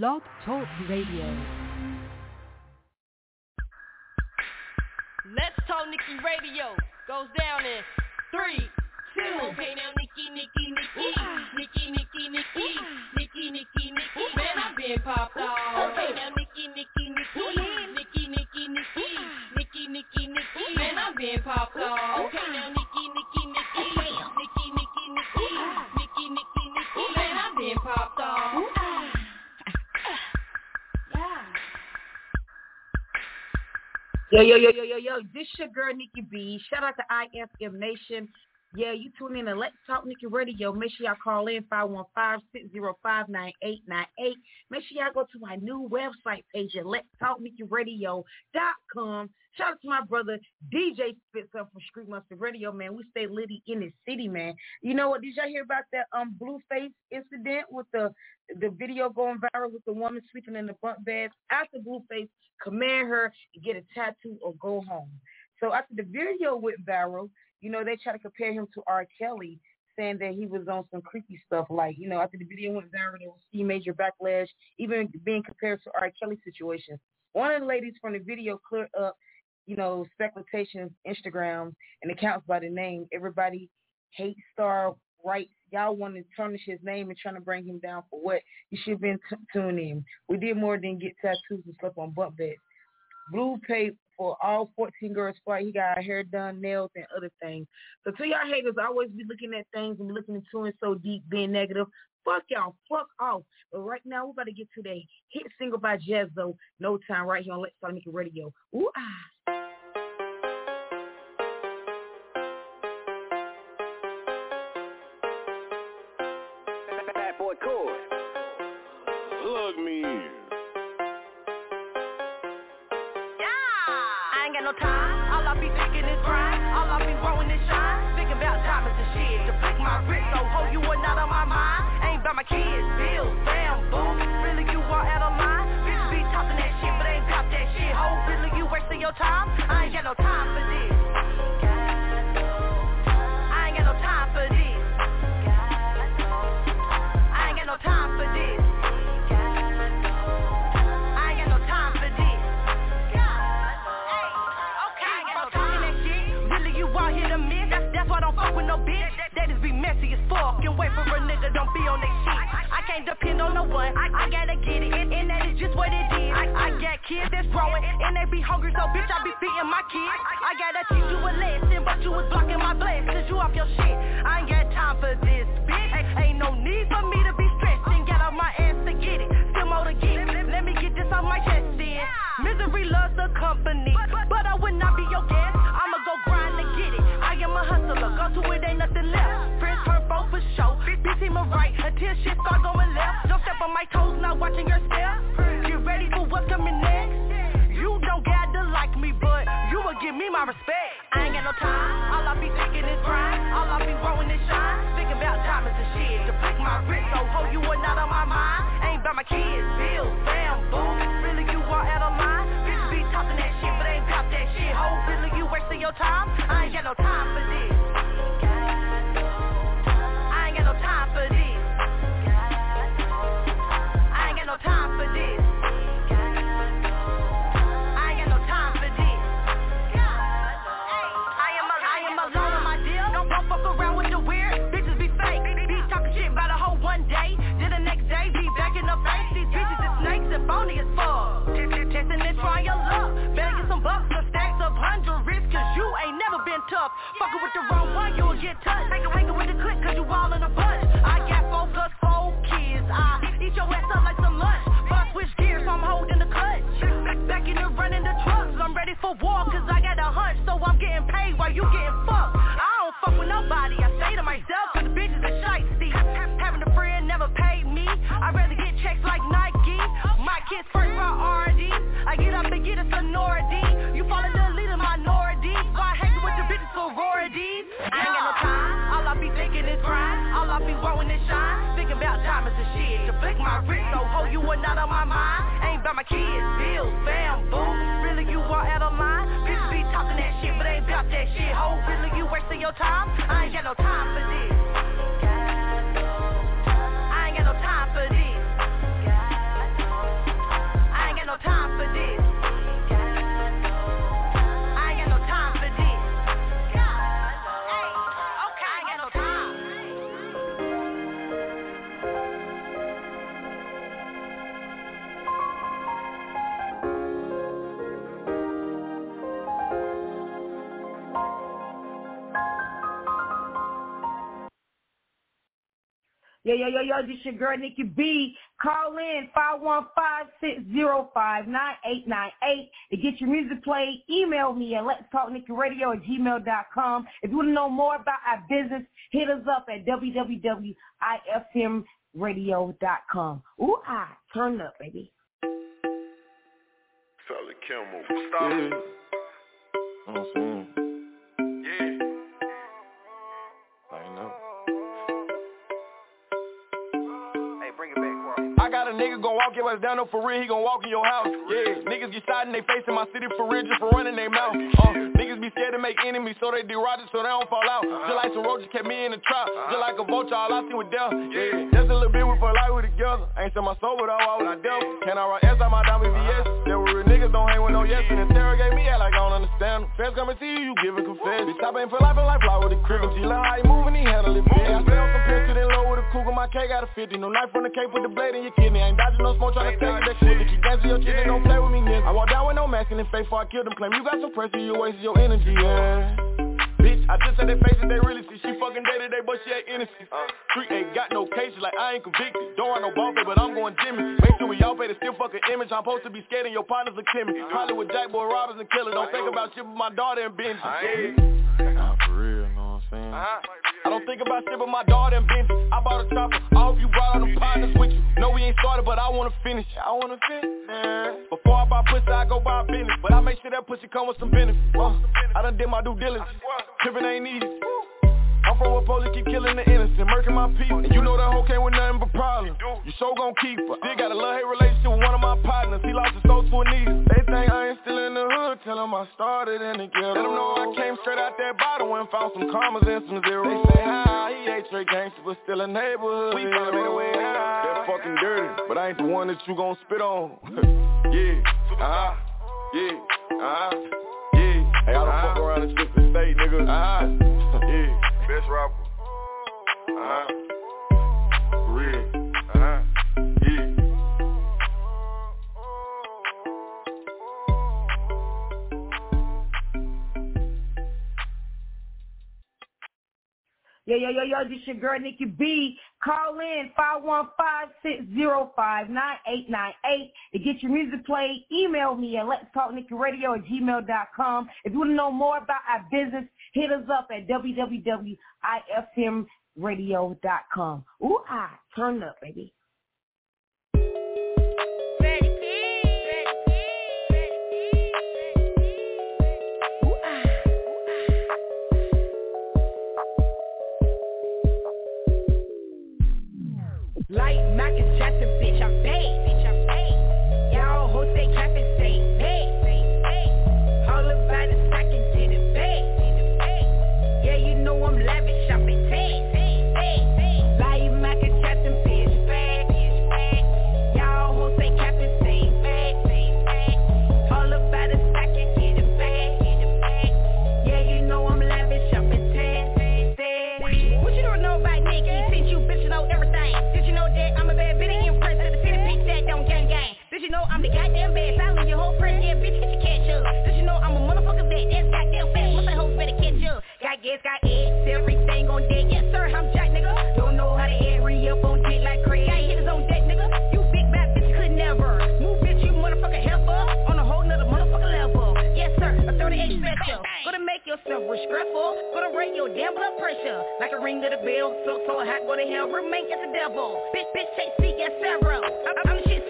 Blog Talk Radio. Let's Talk Nikki Radio. Goes down in three, two. Okay, now Nikki, Nikki, Nikki, Nikki, Nikki, Nikki, Nikki, Nikki, Nikki. Man, I'm being popped off. Okay, now Nikki, Nikki, Nikki, Nikki, Nikki, Nikki, Nikki, Nikki, Nikki. Man, I'm being popped off. Okay, now Nikki, Nikki, Nikki, Nikki, Nikki, Nikki, Nikki, Nikki, Nikki. Man, I'm being popped off. Yo, yo, yo, yo, yo, yo. This your girl, Nikki B. Shout out to IFM Nation. Yeah, you tune in to Let's Talk Nikki Radio. Make sure y'all call in 515-605-9898. Make sure y'all go to my new website page at letstalknikkiradio.com. Shout out to my brother DJ Spitz up from Street Monster Radio, man. We stay litty in the city, man. You know what? Did y'all hear about that um Blueface incident with the the video going viral with the woman sleeping in the bunk bed? After Blueface command her to get a tattoo or go home. So after the video went viral, you know, they try to compare him to R. Kelly, saying that he was on some creepy stuff. Like, you know, after the video went viral, there was see major backlash, even being compared to R. Kelly situation. One of the ladies from the video cleared up, you know, speculations, Instagram, and accounts by the name. Everybody hate star rights. Y'all want to tarnish his name and trying to bring him down for what? You should have been t- tuning in. We did more than get tattoos and sleep on bunk beds. Blue paid for all 14 girls' flight. He got hair done, nails, and other things. So to y'all haters, always be looking at things and looking into it so deep, being negative. Fuck y'all, fuck off. But right now, we're about to get to the hit single by Jezzo, No Time, right here on Let's Talk Nikki Radio. Ooh, ah. Bad boy cool. All I be thinking is grind. All I be growing is shine. Thinking about diamonds and shit. To flick my wrist, so ho, you are not on my mind. Ain't about my kids, bills, damn, boo. Really, you are out of line. Bitch be talking that shit, but ain't pop that shit. Ho, really, you wasting your time. I ain't got no time for this. Be on that shit. I can't depend on no one. I, I gotta get it, and, and that is just what it is. I, I got kids that's growing, and they be hungry, so bitch, I be feeding my kids. I gotta teach you a lesson, but you was blocking my blessings. You off your shit. I ain't got time for this, bitch. Ain't no need for me to be stressed and get off my ass to get it. Still more to get. Let me get this off my chest then. Misery loves the company, but I would not be go to it, ain't nothing left. Friends hurt both for show. Bitch, team right until shit start going left. Don't step on my toes, not watching your step. Get ready for what's coming next. You don't gotta like me, but you will give me my respect. I ain't got no time. All I be thinking is grind. All I be growing is shine. Thinking about diamonds and shit. To flick my wrist, so ho, you are not on my mind. Ain't about my kids, bills, damn, boo. Really, you are out of line. Bitch be talking that shit, but ain't pop that shit. Ho, really, you wasting your time. I ain't got no time for this poverty This your girl Nikki B. Call in 515-605-9898 to get your music played. Email me at let's talk Nikki Radio at gmail.com. If you want to know more about our business, hit us up at www.ifmradio.com. Ooh, I turn up, baby. Solid Kimmel. Stop. Yeah. I'm saying. Walk your ass down, no for real, he gon' walk in your house. Yeah, niggas get shot in they face in my city for real, just for running their mouth. Uh, niggas be scared to make enemies, so they deride it so they don't fall out. Just like some roaches kept me in the trap, just like a vulture, all I seen with death. Yeah, just a little bit, we for life with together. Ain't sell my soul, but I would I devil. Can I run S on my diamond VS? There were real niggas, don't hang with no yes, and interrogate me, act like I don't understand them. Fans coming to you, you giving confess. Bitch, I for life and life, fly with the cricket. G, love how he moving, he handle it. Yeah, I stay on some to then low with a cougar, my K got a 50. No knife on the cape, put the blade in your kidney. Ain't dodging no smoke, tryna take that shit. Keep dancing your chicken, don't play with me, nigga. I walk down with no mask and in the face before I kill them. Claim you got some pressure, you wasted your energy, yeah. Bitch, I just said they faces, they really see. She fucking to day, but she ain't innocent. Street ain't got no cases, like I ain't convicted. Don't run no ball but I'm going Jimmy. Make sure we all pay the still fucking image. I'm supposed to be scared and your partners are Kimmy. Probably with Jack Boy Robbers and Killer. Don't think about shit with my daughter and Benji saying? Uh-huh. I don't think about shit but my daughter and Benji. I bought a chopper. I hope you brought all them partners with you. No, we ain't started, but I wanna finish. I wanna finish. Yeah. Before I buy pussy, I go buy business. But I make sure that pussy come with some benefits. Uh, I done did my due diligence. Trippin' ain't easy. I'm from where police keep killing the innocent, murking my people. And you know that hoe came with nothing but problems. You so gon' keep her. Still got a love-hate relationship with one of my partners. He lost his soul to a needle. They think I ain't still in the hood. Tell them I started in the ghetto. Let them know I came straight out that bottle and found some commas and some zeros. They say hi, he ain't straight gangster, but still a neighborhood. We found made a way high. That fucking dirty, but I ain't the one that you gon' spit on. yeah, uh-huh, yeah, uh-huh, yeah. Hey, I don't fuck around Yo, yo, this your girl Nikki B. Call in 515-605-9898 to get your music played. Email me at let's talk Nikki Radio at gmail.com. If you want to know more about our business, hit us up at www.ifmradio.com. Ooh, ah, turn up, baby. Gas, got eggs, everything on deck. Yes, sir, I'm Jack, nigga. Don't know how to add re-up on dick like Craig. I hit on deck, nigga. You big bad bitch, could never. Move, bitch, you motherfucker helper. On a whole nother motherfucker level. Yes, sir, a 38 special. Gonna make yourself respectful. Gonna rate your damn blood pressure. Like a ring to the bell. So, so hot, go to hell. Remain as a devil. Bitch, bitch, chase C, yes, Sarah. I'm, I'm the shit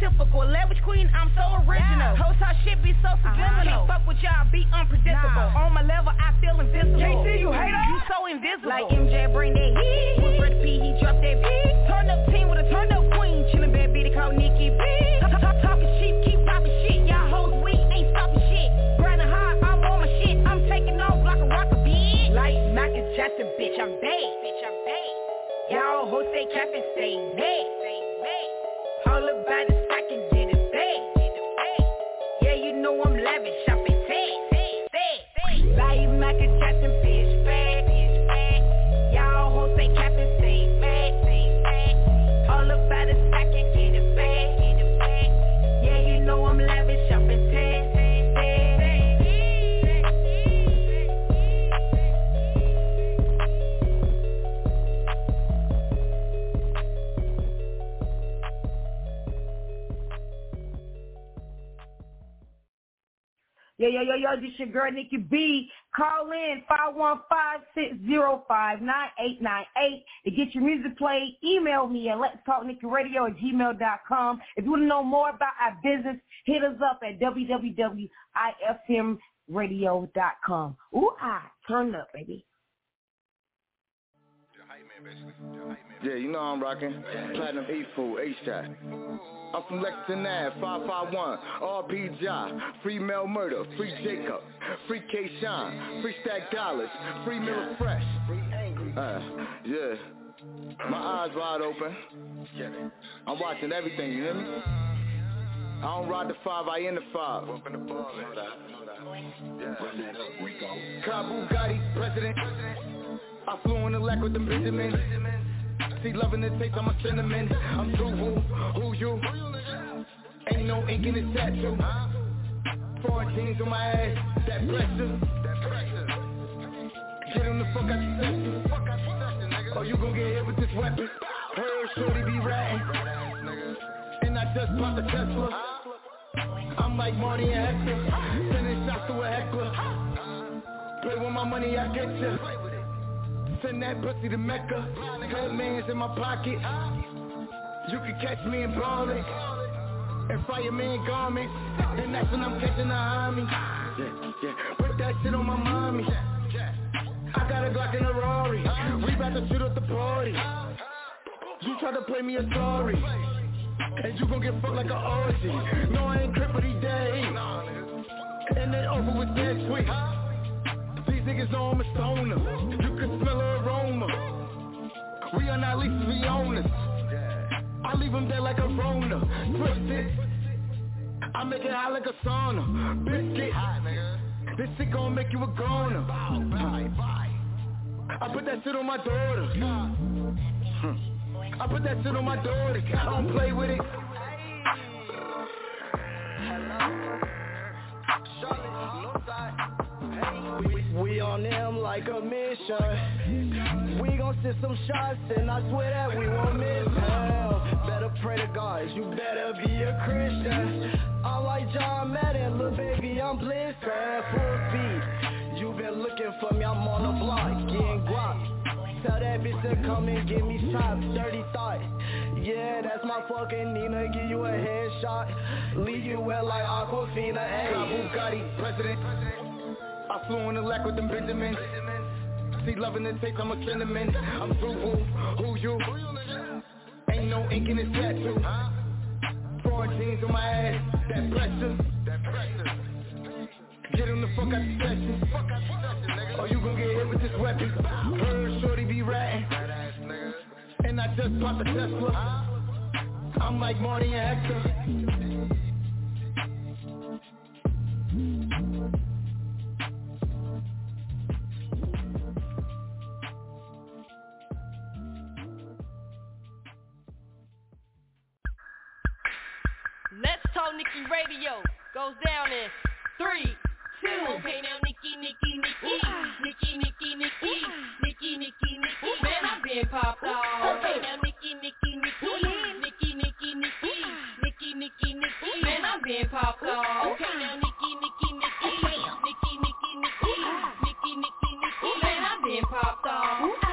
typical. Lavish queen, I'm so original. Host our shit be so uh-huh. subliminal. Can't fuck with y'all, be unpredictable. On my level, I feel invisible. Can't see you, hater. You so invisible. Like MJ, bring that heat. When Brett P, he drop that beat. Turn up team with a turn up queen. Chillin' bad bitty called Nikki B. Talk, talk, talking sheep, keep popping shit. Y'all hoes weak, ain't stopping shit. Grinding hard, I'm on my shit. I'm taking bitch, I'm bad. Bitch, I'm bad. Y'all hoes say cap and stay mad. All about it, I can Yo, yo, yo, yo, this your girl Nikki B. Call in 515-605-9898 to get your music played. Email me at let's talk Nikki Radio at gmail.com. If you want to know more about our business, hit us up at www.ifmradio.com. Ooh, ah, turn up, baby. Yeah, you know I'm rocking. Platinum E-Fool, H-Shot. I'm from Lexington Ave, 551, RP free Mel Murder, free Jacob, free K Shine, free Stack Dollars, free Miller Fresh. Uh, yeah. My eyes wide open. I'm watching everything, you hear me? I don't ride the five, I in the five. Car Bugatti, president. I flew in the lack with the Benjamins. See, loving the taste, I'm a cinnamon. I'm true, who, who you? Ain't no ink in the tattoo. Foreign jeans on my ass, that pressure. Get him the fuck out the section. Or oh, you gon' get hit with this weapon. Heard shorty be ratting. And I just popped a Tesla. I'm like Marty and Hector. Sending shots to a heckler. Play with my money, I get ya. Send that pussy to Mecca. Good man's in my pocket. You can catch me in ballin'. And fireman garment. And that's when I'm catching the homie. Yeah. Put that shit on my mommy. I got a Glock and a Rari. We about to shoot up the party. You try to play me a story. And you gon' get fucked like a orgy. No, I ain't crip, but he dead. And they over with that sweet. Niggas know I'm a stoner. You can smell the aroma. We are not leases, we owners. I leave them there like a Rona. Twisted. I make it hot like a sauna. Biscuit. This shit gon' make you a goner. I put that shit on my daughter. I put that shit on my daughter. I don't play with it. We on them like a mission. We gon' send some shots and I swear that we won't miss hell. Better pray to God, you better be a Christian. I'm like John Madden, little baby, I'm blitzed full speed. You been looking for me, I'm on the block, getting guap. Tell that bitch to come and give me shots, dirty thought. Yeah, that's my fucking Nina, give you a headshot. Leave you wet like Aquafina, ayy. Bugatti, president. I flew in the lack with them Benjamins. See, loving the taste, I'm a cinnamon. I'm through, who, you? Ain't no ink in his tattoo. Foreign jeans on my ass, that pressure. Get him the fuck out the section. Or you gon' get hit with this weapon. Heard shorty be ratting. And I just popped a Tesla. I'm like Marty and Hector. Let's Nikki Radio goes down in three, two. Okay, now Nikki, Nikki, Nikki, Nikki, Nikki, Nikki, Nikki, Nikki, Nikki. Man, I'm being popped off. Okay, now Nikki, Nikki, Nikki, Nikki, Nikki, Nikki, Nikki, Nikki, Nikki. Man, I'm being popped off. Okay, now Nikki, Nikki, Nikki, Nikki, Nikki, Nikki, Nikki, Nikki, Nikki. Man, I'm being popped off.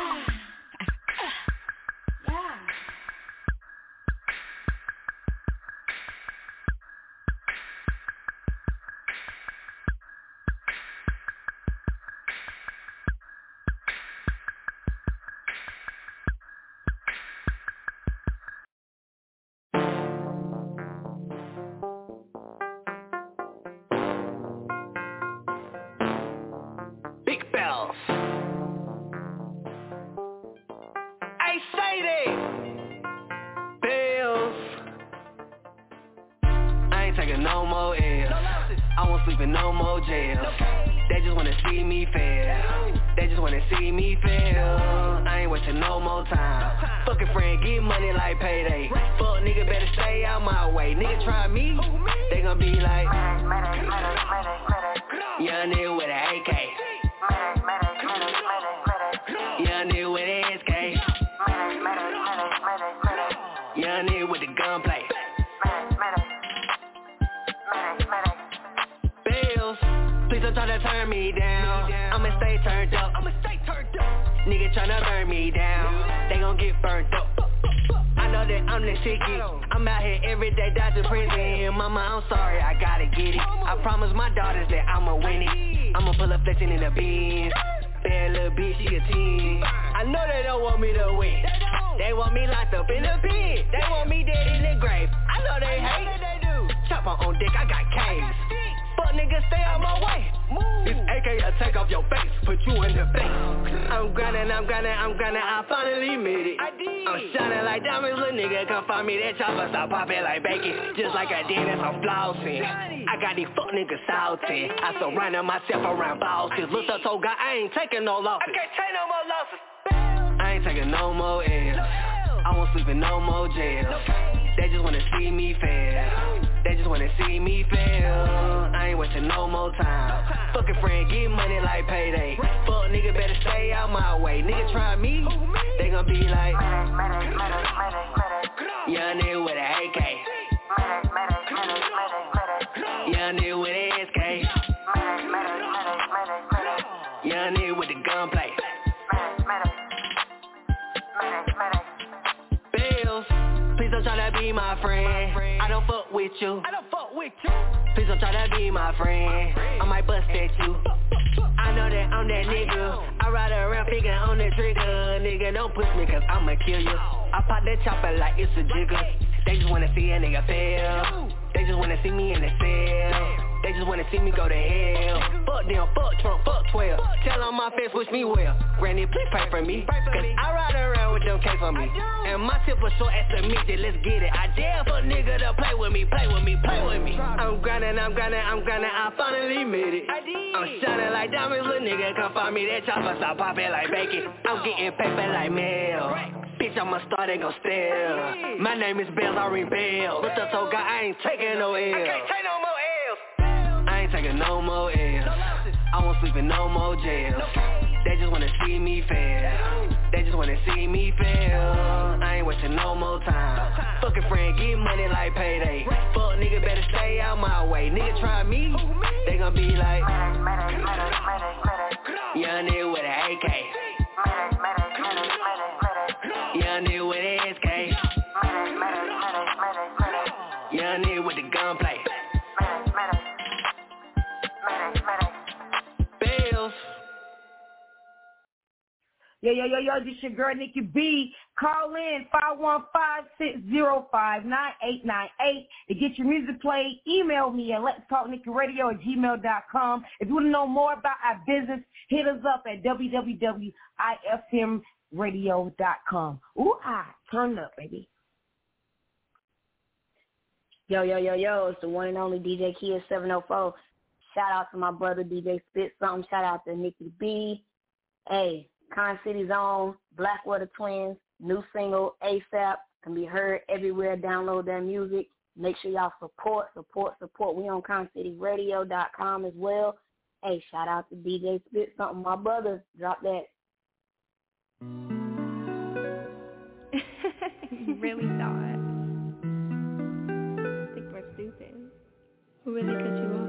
I won't sleep in no more jail. They just wanna see me fail. They just wanna see me fail. I ain't wasting no more time. Fucking friend, get money like payday. Fuck nigga, better stay out my way. Nigga try me, they gon' be like, young nigga please don't turn me down. I'ma stay turned up. I'ma stay turned up. Nigga tryna burn me down. They gon' get burnt up. I know that I'm the ticket. I'm out here every day, dodging prison. Mama, I'm sorry, I gotta get it. I promise my daughters that I'ma win it. I'ma pull up flexing in the bins. Bad little bitch, she a 10. I know they don't want me to win. They want me locked up in the pen. They want me dead in the grave. I know they hate. Chopper on deck, I got caves. Fuck niggas, stay out my way. Will take off your face, put you in the face. I'm grinding, I'm grinding, I'm grinding, I finally made it. I did. I'm shining like diamonds, little nigga, come find me. That chopper stop popping like bacon, just like a dentist, I'm flossing. I got these fuck niggas salty. I surrounded myself around bosses. Look up, told God I ain't taking no losses. I can't take no more losses. I ain't taking no more L's. I won't sleep in no more jails. They just wanna see me fail. They just wanna see me fail. Ain't wasting no more time. Fucking friend, get money like payday. Fuck nigga, better stay out my way. Nigga try me, they gon' be like, young nigga with an AK. Young nigga with an SK. Young nigga with the gunplay. Bills, please don't try to be my friend. I don't fuck with you. I don't fuck with you. Please don't try to be my friend. I might bust at you. I know that I'm that nigga. I ride around finger on the trigger. Nigga, don't push me cause I'ma kill you. I pop that chopper like it's a jigger. They just wanna see a nigga fail. They just wanna see me in the cell. They just wanna see me go to hell. Fuck them, fuck Trump, fuck 12. Tell on my face, wish me well. Granny, please pray for me. Cause I ride around with them case on me. And my tip was short as the midget, let's get it. I dare for nigga to play with me, play with me, play with me. I'm grinding, I'm grinding, I'm grinding, I finally made it. I did. I'm shining like diamonds, little nigga, come find me. That chopper stop popping like bacon. I'm getting paper like mail. Bitch, I'm a star, they gon' steal. My name is Bells, I ring bells. What's up, so God, I ain't taking no L. I can't take no more L's. I ain't taking no more L's. I won't sleep in no more jails. They just wanna see me fail. They just wanna see me fail. I ain't wasting no more time. Fucking friend, get money like payday. Fuck nigga, better stay out my way. Nigga try me, they gon' be like, young nigga with an AK. Yo, yo, yo, yo, this your girl Nikki B. Call in 515-605-9898 to get your music played. Email me at let's talk Nikki Radio at gmail.com. If you want to know more about our business, hit us up at www.ifmradio.com. Ooh, ah, turn up, baby. Yo, yo, yo, yo, it's the one and only DJ Kia 704. Shout out to my brother DJ Spit Something. Shout out to Nikki B. Hey, Con City's own Blackwater Twins, new single ASAP can be heard everywhere. Download their music. Make sure y'all support, support, support. We on ConCityRadio.com as well. Hey, shout out to DJ Spit Something. My brother, drop that. really thought. I think we're stupid. Who really cut you off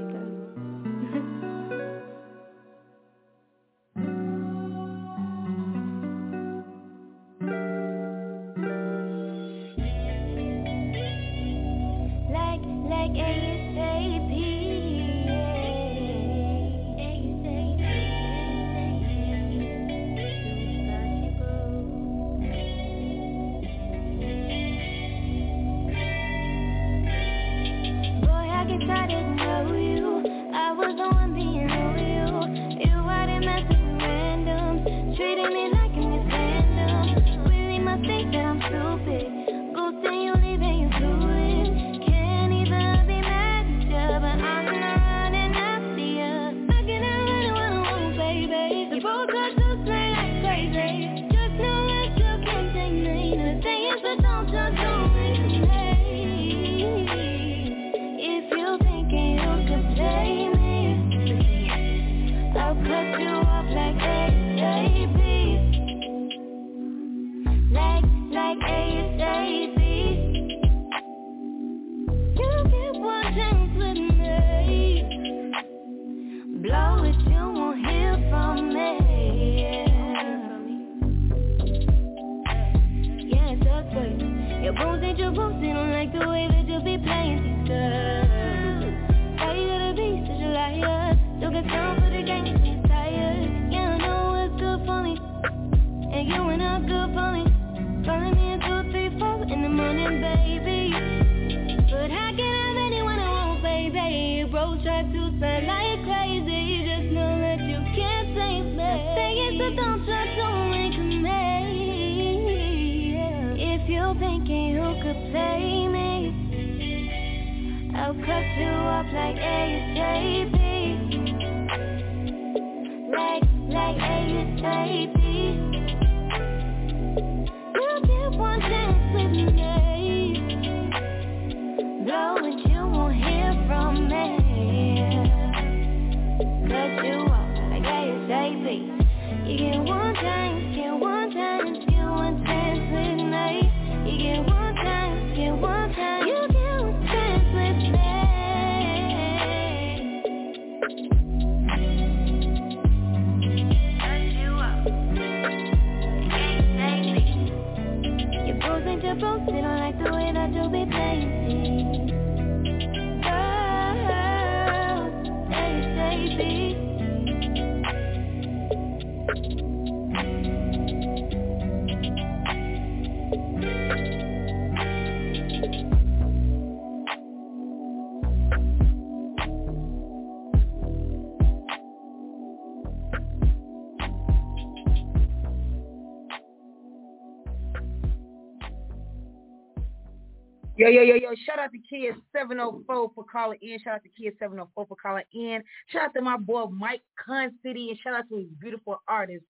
Yo, yo, yo, yo. Shout out to Kia 704 for calling in. Shout out to Kia 704 for calling in. Shout out to my boy Mike Con City and shout out to his beautiful artist,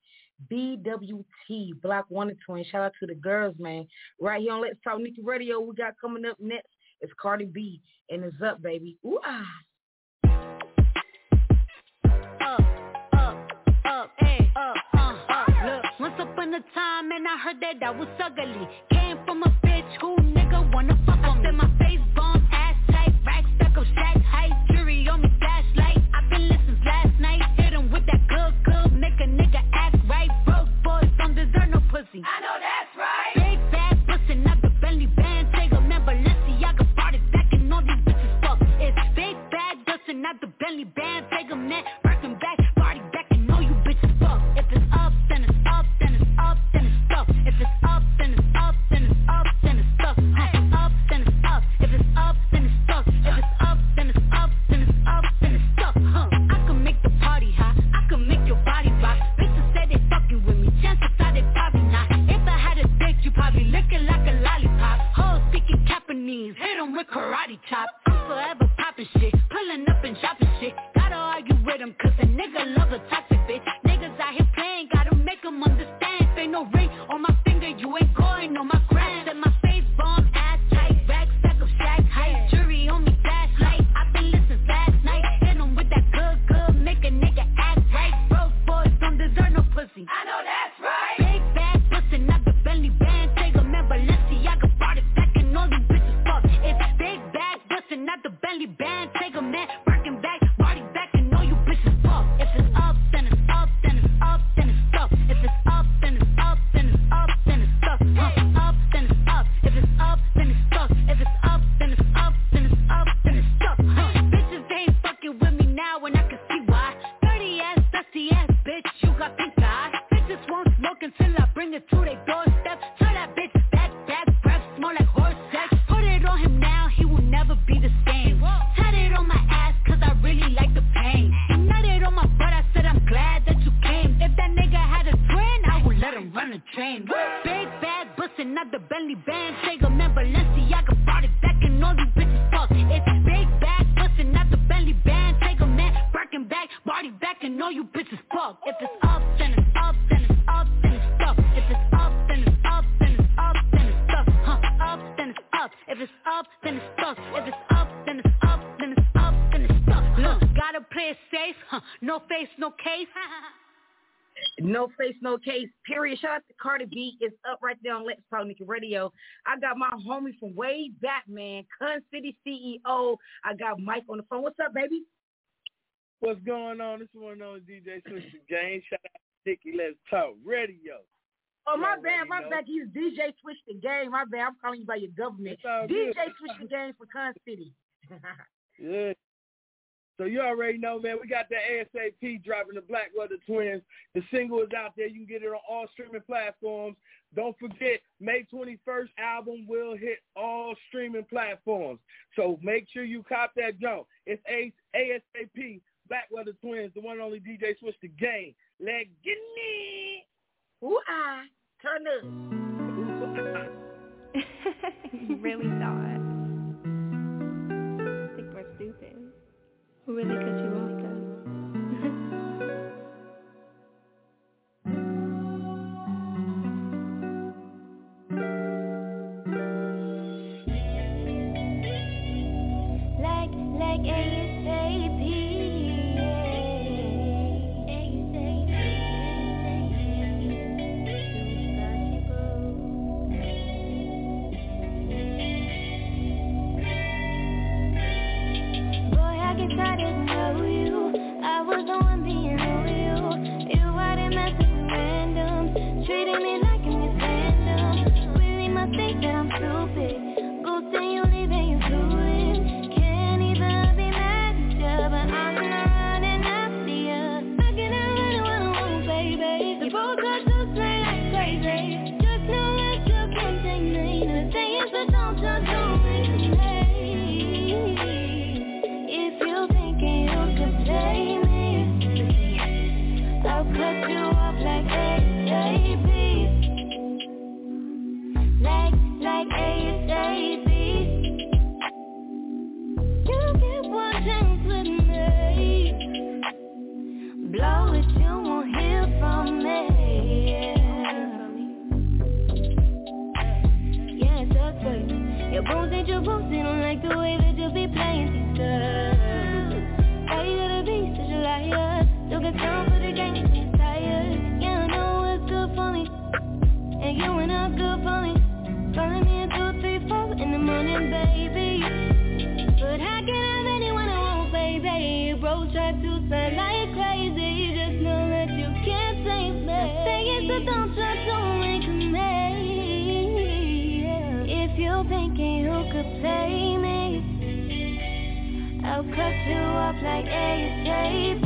BWT, Black One and Twin. Shout out to the girls, man. Right here on Let's Talk Nikki Radio, we got coming up next is Cardi B and it's up, baby. Ooh, ah. Uh, uh, Once upon a time and I heard that I was ugly Came from a wanna fuck on me. my face bomb, ass tight, racks stuck up, stack height, jury on me, flashlight. I've been listening last night. Hit him with that good, good, make a nigga act right. Broke boys don't deserve no pussy. I know that. cold case, period. Shout out to Cardi B. It's up right there on Let's Talk Nikki Radio. I got my homie from way back, man, Con City CEO. I got Mike on the phone. What's up, baby? What's going on? This one on DJ Twisted Game. Shout out to Nikki Let's Talk Radio. Oh, my bad, my know. bad. He's DJ Switch the Game. My bad. I'm calling you by your government. DJ good. Switch the Game for Con City. yeah. So you already know, man. We got the ASAP dropping the Blackwater Twins. The single is out there. You can get it on all streaming platforms. Don't forget, May 21st album will hit all streaming platforms. So make sure you cop that jump. It's ASAP Blackwater Twins, the one and only DJ Switch the game. Let get me. Ooh ah, turn up. you really thought. Really cut you off could play me, I'll cut you off like ASAP.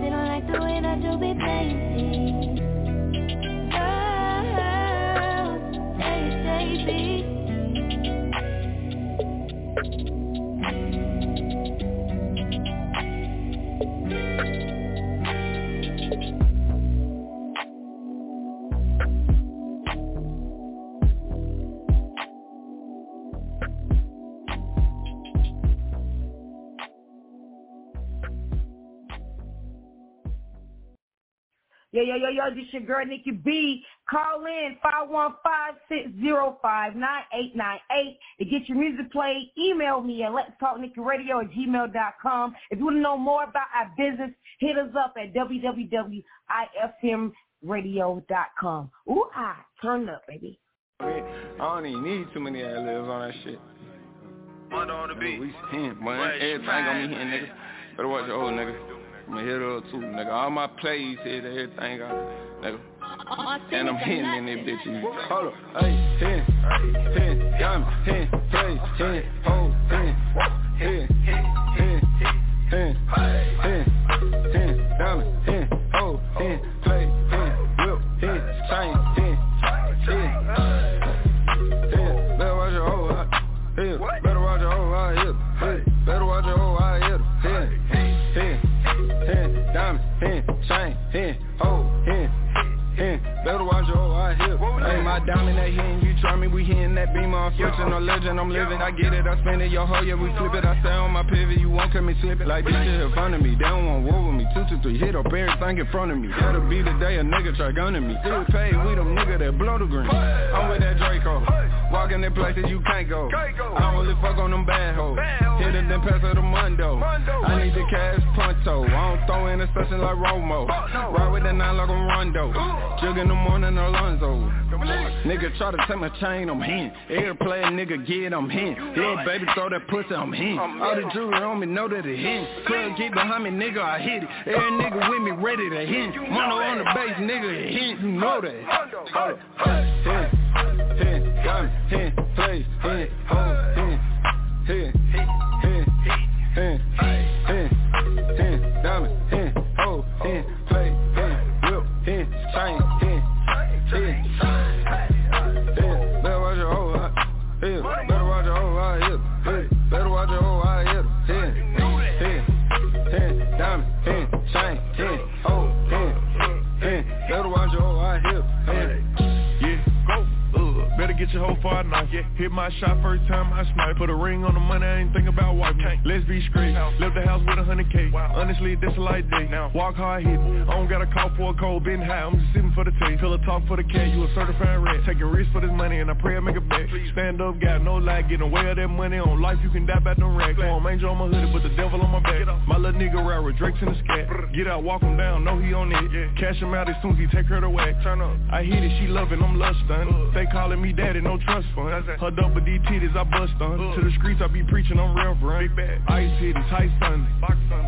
Don't like Yo, yo, yo, yo, this your girl Nikki B. Call in 515-605-9898 to get your music played. Email me at let's talk Nikki Radio at gmail.com. If you want to know more about our business, hit us up at www.ifmradio.com. Ooh, ah, turn up, baby. I don't even need too many ad libs on that shit. Mother on the beat. We hint, man. Everything gonna be hitting, nigga. Better watch your old nigga. I'ma hit her up too, nigga. All my plays hit everything, I, nigga. And I'm hitting in this bitch. Hold up, hey, hit, hit, diamond, hit, play, hit, hold, hit, hit, hit, hit, hit, hit, hit, diamond, hit, hold, hit, play, diamond that hitting, you try me we hitting that beam on switching, no legend, I'm living. I get it, I spend it, yo ho, yeah, we flip it. I stay on my pivot, you won't cut me slip it. Like this shit in front of me, they don't want war with me. Two, two, three, hit up everything in front of me. That'll be the day a nigga try gunning me. Still paid, we them nigga that blow the green. I'm with that Draco, walking in places you can't go. I really fuck on them bad hoes. Hit it, then pass her the mundo. I need the cash pronto. I don't throw in a session like Romo. Ride with that nine like a Rondo. Jug in the morning, Alonzo. Nigga try to take my chain, I'm in. Player nigga get, I'm in. Yeah, baby, throw that pussy, I'm in. All the jewelry on me know that it in. Club get behind me, nigga, I hit it. Every nigga with me ready to hit. Mono on the base, nigga, it hit. You know that. Hit, gun, hit, hit, hold, hit, hit, hit, 10 your hoe for a knife. Yeah. Hit my shot first time I snipe. Put a ring on the money, I ain't think about wife. Let's be straight. Left the house with a hundred K. Honestly, this a light day. Now walk hard hit. I don't gotta call for a cold, been high. I'm just sitting for the taste. Fill a talk for the cat. You a certified rat. Taking risks for this money and I pray I make a bet. Stand up, got no lie. Getting away of that money on life. You can die by them racks. Form angel on my hoodie, but the devil on my back. My little nigga ride with Drake's in the scat. Get out, walk him down. Know he on it. Cash him out as soon as he take her to whack. Turn up. I hit it, she loving, I'm lustin'. They calling me daddy, no trust fund. Her double D titties, I bust on. To the streets, I be preaching, I'm real reverend. Ice titties, tight sun.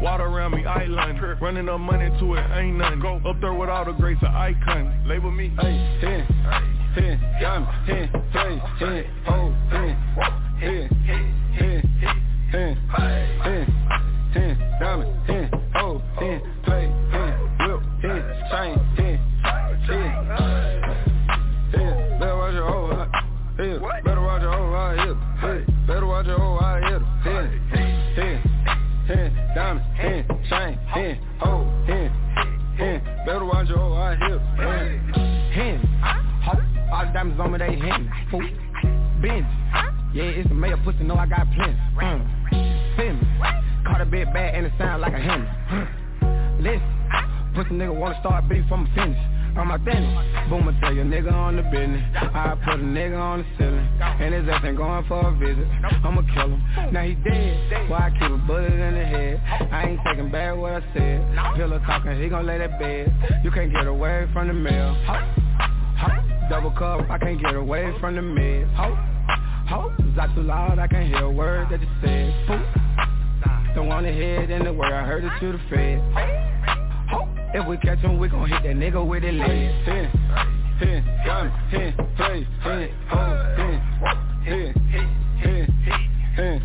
Water around me, island. Running up money to it, ain't nothing. Go. Up there with all the greats, an icon. Label me. Hey, hit, hit, diamond, hit, play, hit, hold, hit, hit, hit, hit, hit, hit, diamond, hit, hold, hit, play, hit, whip, they hitting. Fool, Benz. Yeah, it's a mayor pussy, know I got plenty. Mm. Me? Caught a bit bad and it sound like a Henry. Listen, pussy nigga wanna start beef from a finish. I'm a finish. Boom, I tell you nigga on the business. I put a nigga on the ceiling. And his ass ain't going for a visit. I'ma kill him. Now he dead. Why I keep a bullet in the head? I ain't taking back what I said. Pillow talking, he gon' lay that bed. You can't get away from the mail. Ho, ho, double cup, I can't get away from the meds. Ho, ho, is that too loud? I can't hear a word that you said. Poop. Don't wanna hear it in the word, I heard it to the fed. Ho, if we catch him, we gon' hit that nigga with the legs. Hit, hit, gun, hit, play, hit, hold, hit, hit, hit, hit, hit,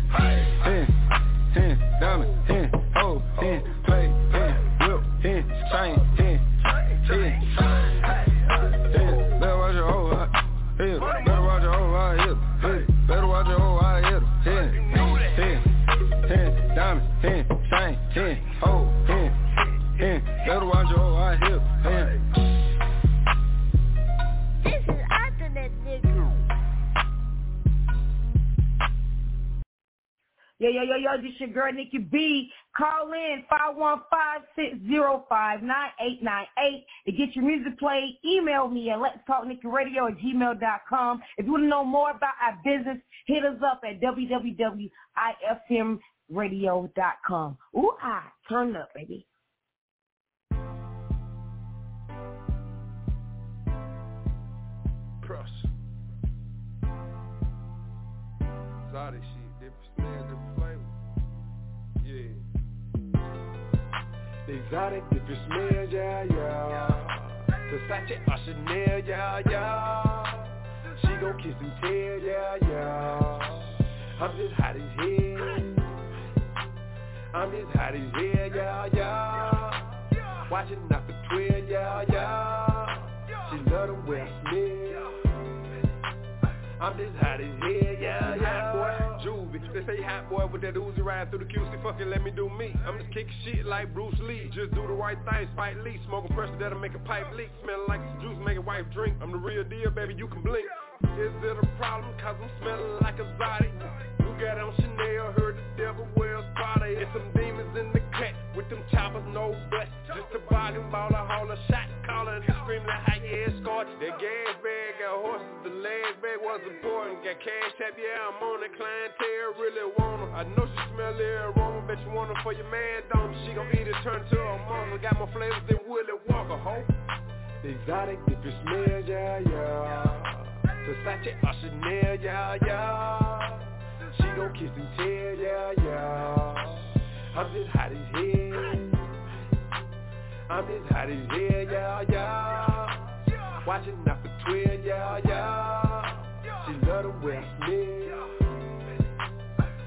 Yo, this your girl Nikki B. Call in 515-605-9898 to get your music played. Email me at let's talk Nikki Radio at gmail.com. If you want to know more about our business, hit us up at www.ifmradio.com. Ooh, ah, turn up, baby. Crush. Exotic shit, different smell, Exotic, different smell, yeah, yeah. Versace or Chanel, yeah, yeah. She gon' kiss and tell, yeah, yeah. I'm just hot as hell. I'm just hot as hell, yeah, yeah. Watching out for 12, yeah, yeah. She love the way I smell. I'm just hot as hell, yeah, yeah. They say hot boy with that Uzi ride through the QC. Fucking let me do me. I'm just kicking shit like Bruce Lee. Just do the right thing, Spike Lee. Smoking pressure that'll make a pipe leak. Smelling like some juice, make a wife drink. I'm the real deal, baby. You can blink. Is it a problem cause I'm smelling like a Zodi? Got on Chanel, heard the devil wears Prada It's some demons in the cut with them choppers, no butt Just a volume haul a shot caller And screaming how you escort That gas bag got horses, the leg bag was important. Got cash tap, yeah, I'm on the clientele, really want her I know she smell the aroma, bet you want her for your man, don't She? Gon' eat it, turn to a mama. Got more flavors than Willie Walker, ho. Exotic, different smell, yeah, yeah. Versace or Chanel, yeah, yeah She gon' kiss and tell, yeah, yeah. I'm just hot as hell. I'm just hot as hell, yeah, yeah. Watching out for 12, yeah, yeah. She love the way I smell.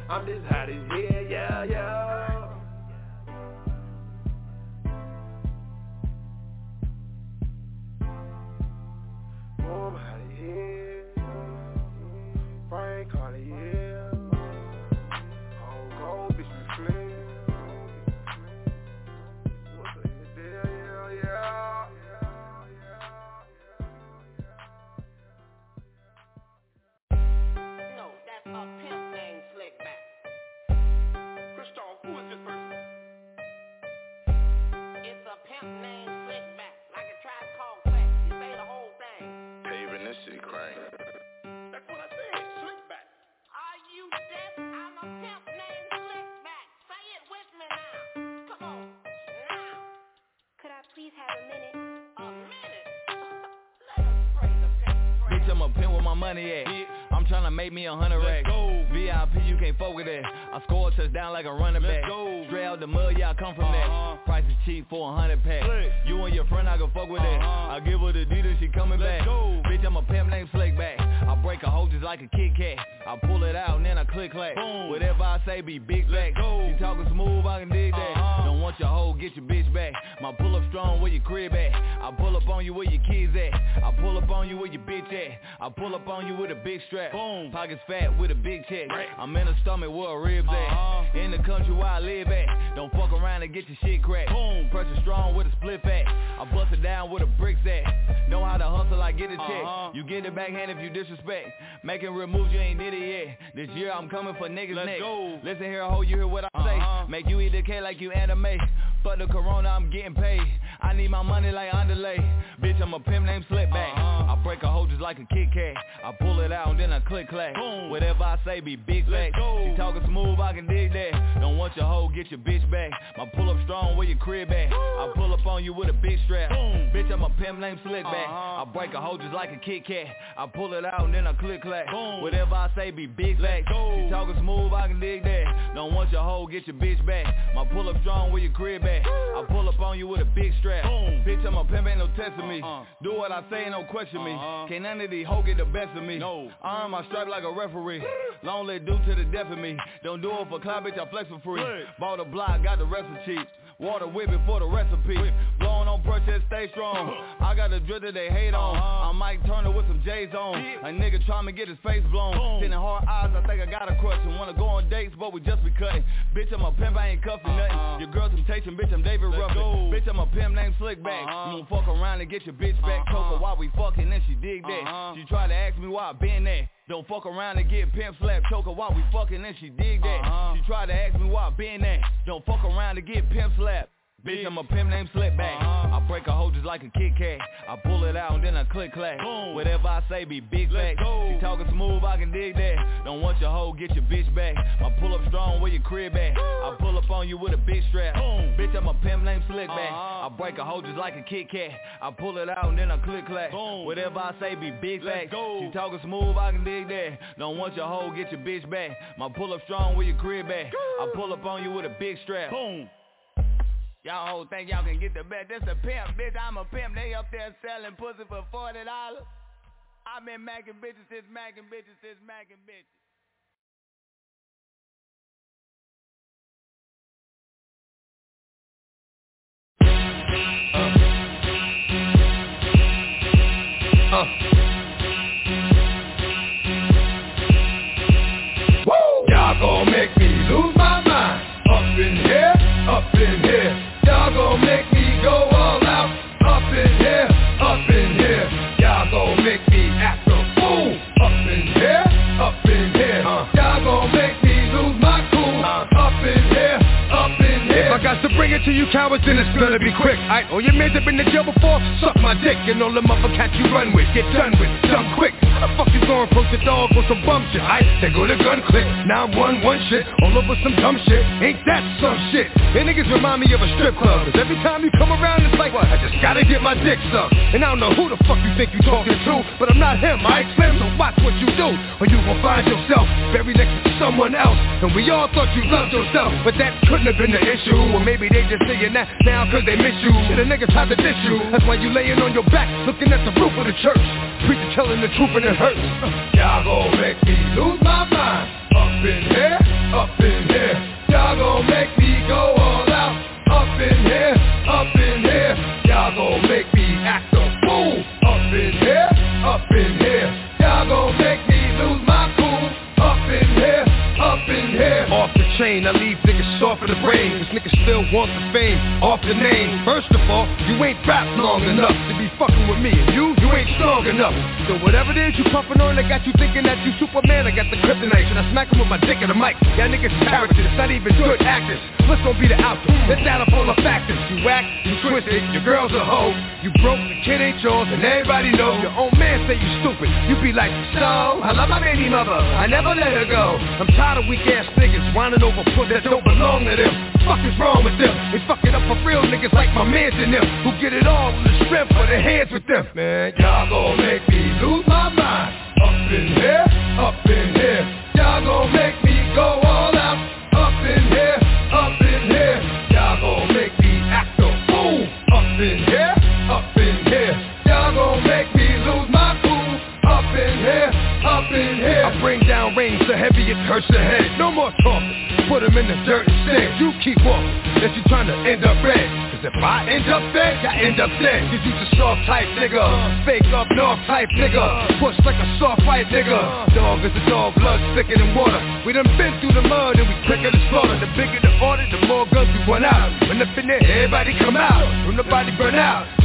I'm just hot as hell, yeah, yeah. Oh, Warm, as hell Bitch, I'm a pimp where my money at. I'm tryna make me a hundred racks. VIP, you can't fuck with that. I score a touchdown like a running back. Straight out the mud, yeah, I come from Uh-huh. that. Price is cheap for a hundred pack. You and your friend, I can fuck with that. I give her the Adidas, she coming back. Go. Bitch, I'm a pimp named Slickback. I break a hoe just like a Kit Kat. I pull it out and then I click clack. Whatever I say be big facts. You talking smooth, I can dig that. Don't want your hoe, get your bitch back. My pull up strong, where your crib at? I pull up on you where your kids at. I pull up on you where your bitch at. I pull up on you with a big strap. Boom. Pockets fat with a big check. I'm in a stomach where a ribs at. Uh-huh. In the country where I live at. Don't fuck around and get your shit cracked. Boom. Pressure strong with a split back. I bust it down with a bricks at. Know how to hustle, I get a check. Uh-huh. You get it backhand if you disrespect. Making real moves, you ain't did it yet. This year I'm coming for niggas Let's next. go. Listen here, ho, you hear what I say. Uh-huh. Make you eat the K like you anime. Fuck the corona, I'm getting paid. I need my money like underlay. Bitch, I'm a pimp named Slickback. I break a hoe just like a Kit Kat. I pull it out and then I click clack. Boom. Whatever I say be big facts. You talking smooth, I can dig that. Don't want your hoe, get your bitch back. My pull up strong, where your crib at? I pull up on you with a big strap. Bitch, I'm a pimp named Slickback. I break a hoe just like a Kit Kat. I pull it out and then I click clack. Boom. Whatever I say be big facts. You talking smooth, I can dig that. Don't want your hoe, get your bitch back. My pull up strong, where your crib at? I pull up on you with a big strap. Bitch, I'm a pimp, ain't no testing me. Do what I say, ain't no question me. Can't none of these hoe get the best of me. No. Arm my strap like a referee. Long leg due to the death of me. Don't do it for clout, bitch, I flex for free. Bought a block, got the rest for cheap. Water whip it for the recipe. Blowing on protest, stay strong. I got a drill that they hate on. I'm Mike Turner with some J's on. A nigga trying to get his face blown. Sending hard eyes, I think I got a crush. And wanna go on dates, but we just be cutting. Bitch, I'm a pimp, I ain't cuffing nothing. Uh-huh. Your girl temptation, bitch, I'm David Ruffin. Bitch, I'm a pimp named Slickback. Uh-huh. You gon' fuck around and get your bitch back. Uh-huh. Told her why we fucking, then she dig that. She tried to ask me why I been there. Don't fuck around and get pimp slap choker while we fucking and she dig that. She tried to ask me why I been there. Don't fuck around and get pimp slap. Bitch, I'm a pimp named Slickback. I break a hoe just like a Kit Kat. I pull it out and then I click clack. Whatever I say be big facts. You talking smooth, I can dig that. Don't want your hoe, get your bitch back. I pull up strong where your crib at. I pull up on you with a big strap. Boom. Bitch, I'm a pimp named Slickback. I break a hoe just like a Kit Kat. I pull it out and then I click clack. Whatever I say be big facts. You talking smooth, I can dig that. Don't want your hoe, get your bitch back. My pull up strong where your crib at. I pull up on you with a big strap. Boom. Y'all hoes think y'all can get the best. That's a pimp, bitch. I'm a pimp. They up there selling pussy for forty dollars. I've been macking bitches since macking bitches since macking bitches. Y'all gon' make me lose my mind. Up in here, up in here. Bring it to you cowards, then it's gonna be quick. Alright, all your men have been to jail before, suck my dick, and all the motherfuckers you run with, get done with, done quick. How the fuck you gonna approach the dog with some bum shit? I they go to gun click, now one one shit, all over some dumb shit. Ain't that some shit? And niggas remind me of a strip club, cause every time you come around, it's like, what? I just gotta get my dick sucked. And I don't know who the fuck you think you talking to, but I'm not him, I Slim, so watch what you do, or you gon' find yourself buried next to someone else. And we all thought you loved yourself, but that couldn't have been the issue. Or maybe they just saying that now cause they miss you. Shit, a nigga tried to diss you. That's why you laying on your back, looking at the roof of the church. Preacher telling the truth and it hurts. Uh. Y'all gon' make me lose my mind. Up in here, up in here. Y'all gon' make me go all out. Up in here, up in here. Y'all gon' make me act a fool. Up in here, up in here. Y'all gon' make me lose my cool. Up in here, up in here. Off the chain, I leave niggas soft in the brain. Cause niggas still want the fame, off the name. First of all, you ain't rap long enough to be fucking with me. And you, you ain't strong enough. So whatever it is you puffin' on, I got you thinking that you Superman. I got the kryptonite, and I smack him with my dick in the mic. Y'all niggas characters, not even good actors. What's gonna be the outcome? Let's add up all the factors. You whack, you twisted, your girl's a hoe. You broke, the kid ain't yours, and everybody knows. Your own man say you stupid. You be like, so, I love my baby mother. I never let her go. I'm tired of weak ass niggas whining over puss that don't belong to them. Fuck is wrong with them? They fuck it up for real niggas like my mans and them who get it all with the strength for their hands with them. Man, y'all gon' make me lose my mind. Up in here, up in here. Y'all gon' make me go all out. Up in here, up in here. Y'all gon' make me act a fool. Up in here, up in here. Y'all gon' make me lose my cool. Up in here, up in here. I bring down rain so heavy it hurts the head. No more talking. Put 'em in the dirt instead. You keep walking. Unless you trying to end up red. Cause if I end up dead, I end up dead. Cause you just soft type nigga. Fake up north type nigga. Push like a soft white nigga. Dog is a dog, blood thicker than water. We done been through the mud and we quicker to slaughter. The bigger the order, the more guns we run out. When up in there, everybody come out. When the body burn out.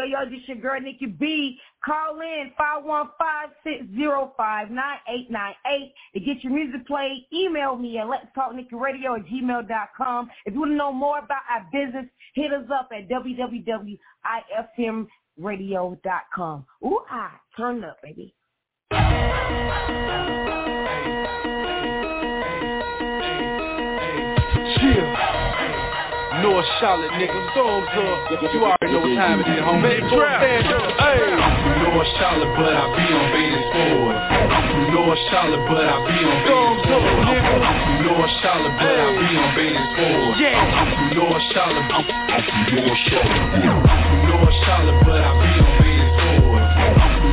Yo, yo, this your girl Nikki B. Call in 515-605-9898 to get your music played. Email me at let's talk Nikki Radio at gmail.com. If you want to know more about our business, hit us up at www.ifmradio.com. Ooh, ah, turn up, baby. North Charlotte, nigga. Up. You already know what time it is, homie. Make trap. Hey. North Charlotte, but I be on Beatties Ford. North Charlotte, but I be on Beatties Ford. North Charlotte, but I be on Beatties Ford. Yeah. North Charlotte, North Charlotte. North Charlotte, but I be on Beatties Ford.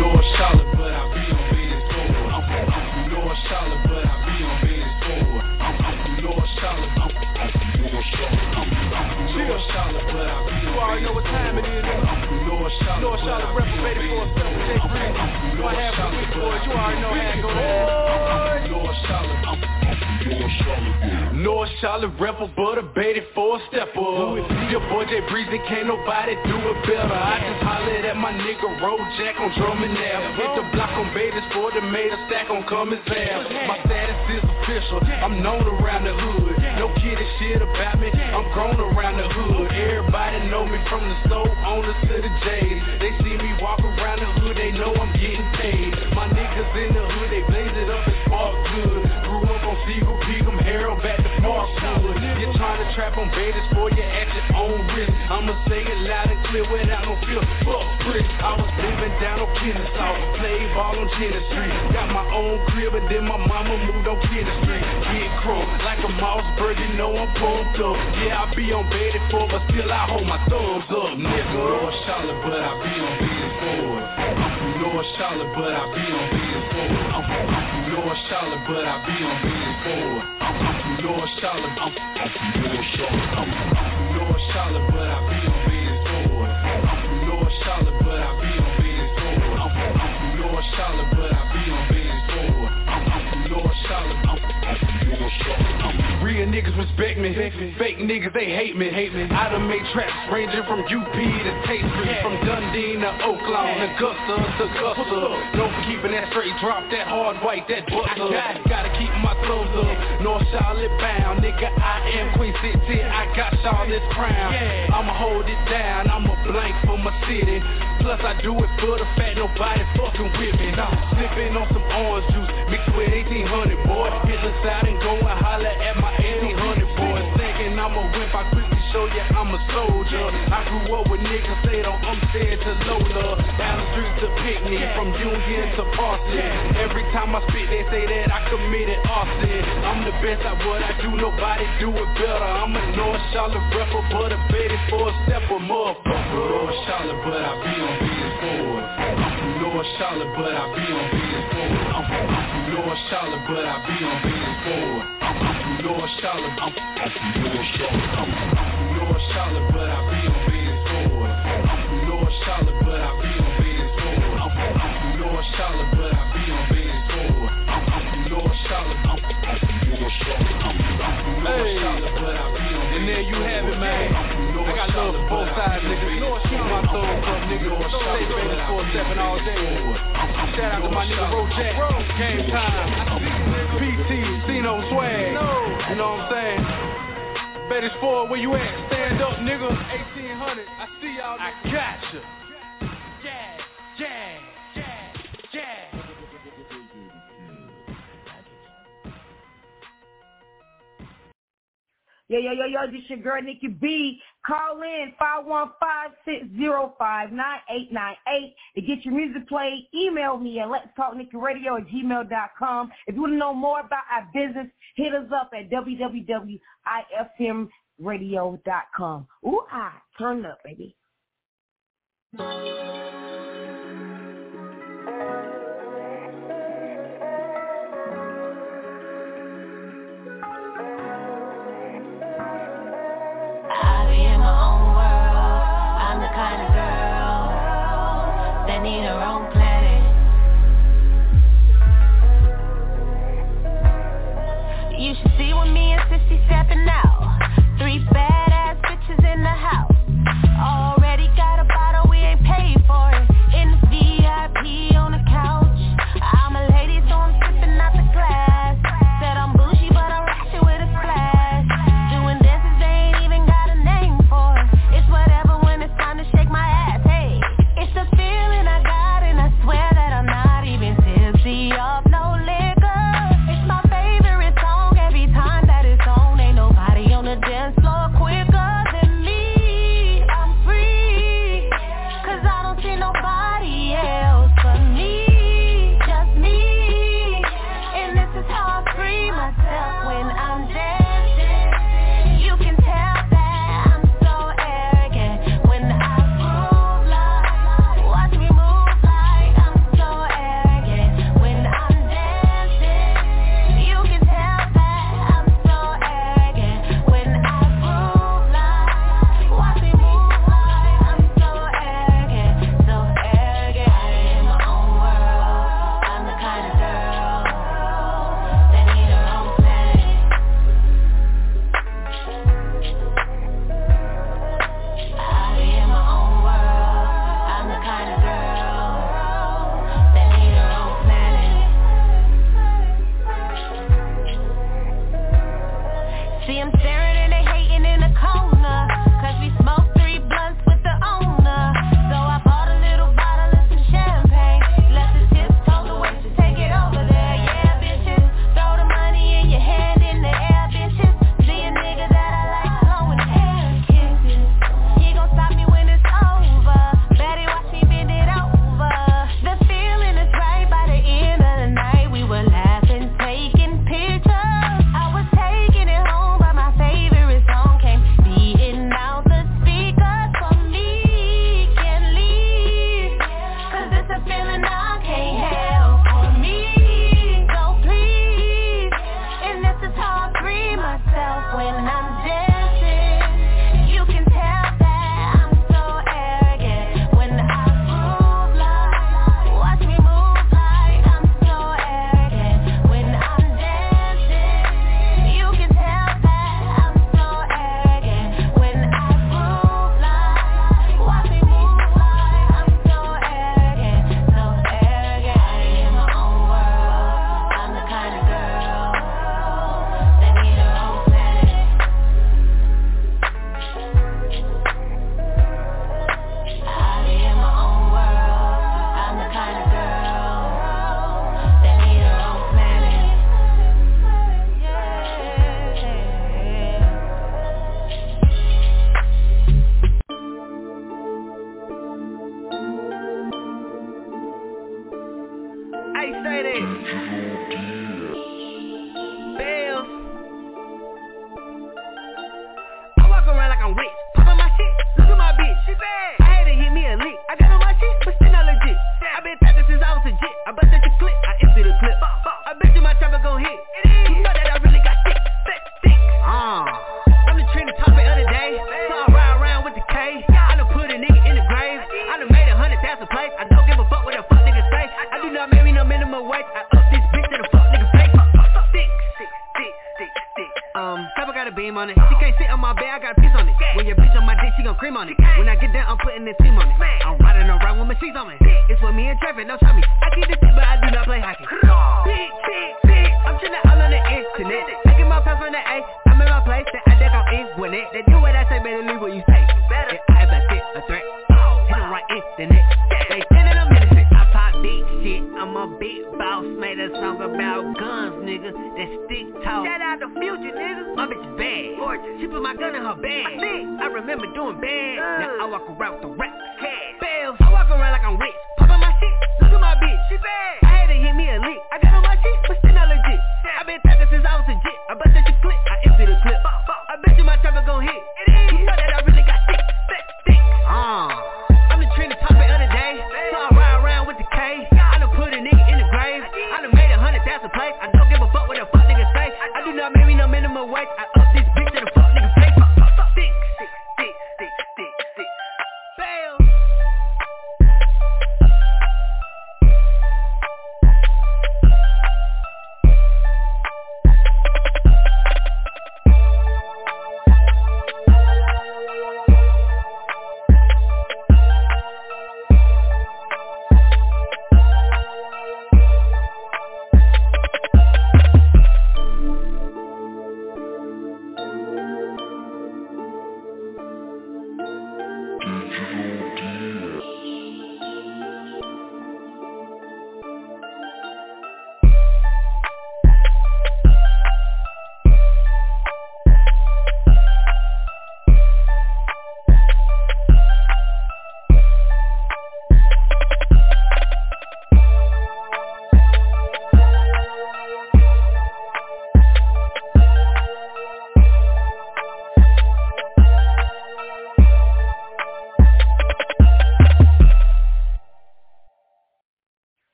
North Charlotte, but I be on Beatties Ford. I'm from North Charlotte, but I be on Beatties Ford. North Charlotte, North Charlotte. You already know what time it is, nigga. North Charlotte reprobated for a with day. I have a week boys. you already know how it go down. North Charlotte. North Charlotte rapper, but a baited for a stepper. Your boy Jay Breezy, can't nobody do it better. I just hollered at my nigga Road Jack on drum now. Hit the block on Baiters for the made a stack on Cummins Ave. My status is official, I'm known around the hood. No kidding shit about me, I'm grown around the hood. Everybody know me from the stove owners to the J's. They see me walk around the hood, they know I'm getting paid. My niggas in the hood, Parkwood. You're trying to trap on Baiters for your at your own risk. I'ma say it loud and clear without no fear. Fuck Chris, I was living down on Kennesaw, played ball on Jenner Street. Got my own crib and then my mama moved on Kenner Street. Get crunk like a Mossberg, you know I'm pumped up. Yeah, I be on Betty for, but still I hold my thumbs up, nigga. Charlotte, but I be on Betty forward. North Charlotte, but I be on Betty forward. North Charlotte, but I be on Betty forward. North Charlotte, North Charlotte, North Charlotte, but I be on niggas they hate me. Hate me. I done made traps ranging from UP to Tate Street, from Dundee to Oaklawn, Augusta to Custer. No for keeping that straight drop, that hard white, that buster. Gotta keep my clothes up, North Charlotte bound, nigga. I am Queen City, I got Charlotte's crown. I'ma hold it down, I'ma blank for my city. Plus I do it for the fact nobody fucking with me. Nah, sipping on some orange juice mixed with 1800 boy. Hit the side and go and holler at my 1800 boys. Thinking I'm a whip, I quickly show you I'm a soldier. I grew up with niggas say don't I'm said to Lola. Down street to Picnic, from Union to Parsley. Every time I spit, they say that I committed arson. I'm the best at what I do, nobody do it better. I'm a North Charlotte rapper, but a baby for a stepper, motherfucker. North Charlotte, but I be on being forward. North Charlotte, but I be on being North Charlotte, but I be on being forward. North Charlotte, North Charlotte, North Charlotte, but I be on being forward. North Charlotte, but I be on being forward. North Charlotte, but I be on being forward. North Charlotte, North Charlotte, Hey, and there you have it, man. I got love for both sides, niggas. Keep my up, niggas. Stay baby for seven all day. Shout out to my nigga Rojack. Game time. PT, Cino swag. You know what I'm saying? Beatties Ford, where you at? Stand up, nigga. 1800. I see y'all. I gotcha. Yo, yo, yo, yo, this your girl Nikki B. Call in 515-605-9898 to get your music played. Email me at let's talk Nikki Radio at gmail.com. If you want to know more about our business, hit us up at www.ifmradio.com. Ooh, ah, turn up, baby.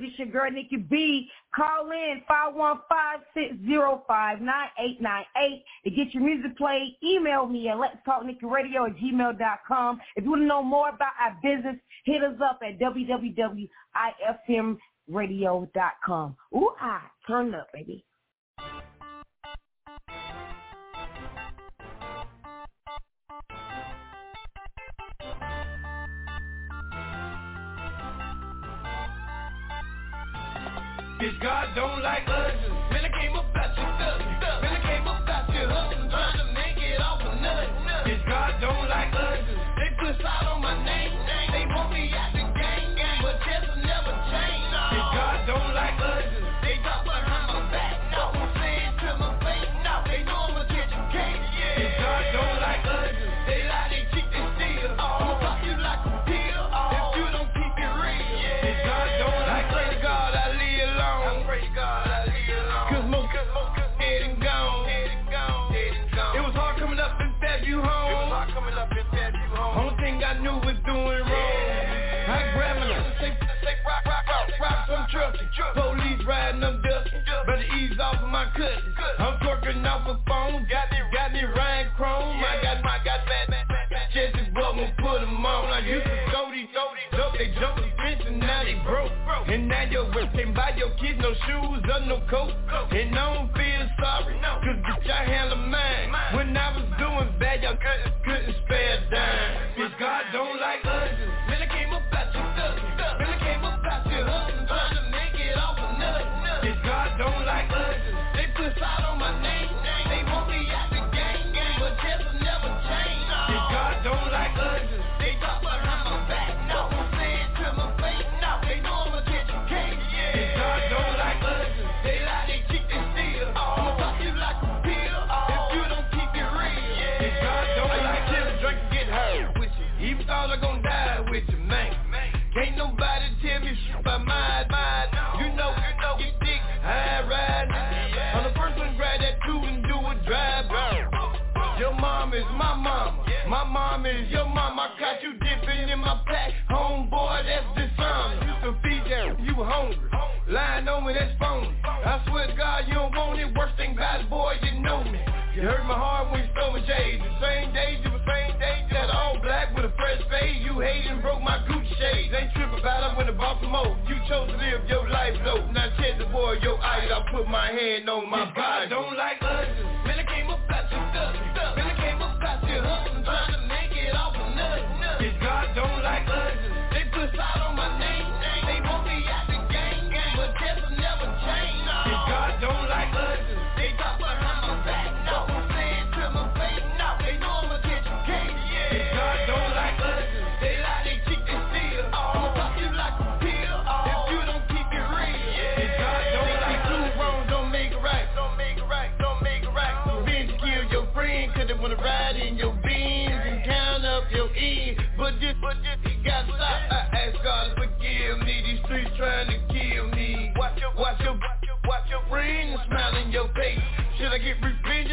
This your girl Nikki B. Call in 515-605-9898 to get your music played. Email me at let's talk Nikki Radio at gmail.com. If you want to know more about our business, hit us up at www.ifmradio.com. Ooh, ah, turn up, baby. Bitch, God don't like us. Man, I came up your knew was doing wrong. I grabbed my say, say, rock, rock, rock, rock some trucking. Police riding them dust. Better ease off of my cousin. I'm twerking off a phone. Got me, got me Ryan Chrome. I got my, got bad, bad, bad, bad. Jesse Butler put 'em on. I used to go these, go these. They jumped the fence and now they broke. And now your whip can't buy your kids no shoes or no coat. And I don't feel sorry, cause bitch I handle mine. When I was doing bad, y'all couldn't, couldn't spare a dime. God don't like us. Man, I came up out your stuff. Man, I came up out your make it off God don't like us. They salt on my name. Is your mama. I caught you dipping in my pack. Homeboy, that's dishonor. You can feed you hungry. Lying on me, that's phony. I swear to God, you don't want it. Worst thing about it, boy, you know me. You hurt my heart when you stole my J's. The same day, you the same day. That all black with a fresh fade. You hating, broke my Gucci shades. Ain't tripping about it when the bought some. You chose to live your life low. Now check the boy, your eyes. I put my hand on my body. don't like friend and smile in your face. Should I get revenge?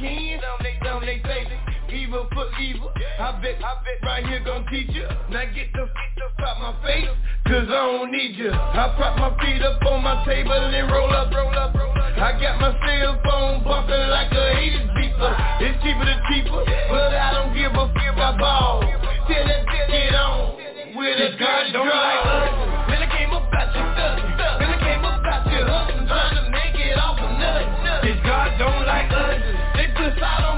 Kin on they they face. Evil for evil. I bet I bet right here gon' teach ya. Now get the feet up out my face, cause I don't need ya. I prop my feet up on my table and roll up, roll up, roll up. I got my cell phone bumpin' like a hated beeper. It's cheaper than cheaper, but I don't give a fuck. I ball. Tell that bitch get on with a gun. Don't like us. Man, I came up out your stuff trying to make it off of nothing. This God don't like us. They piss out on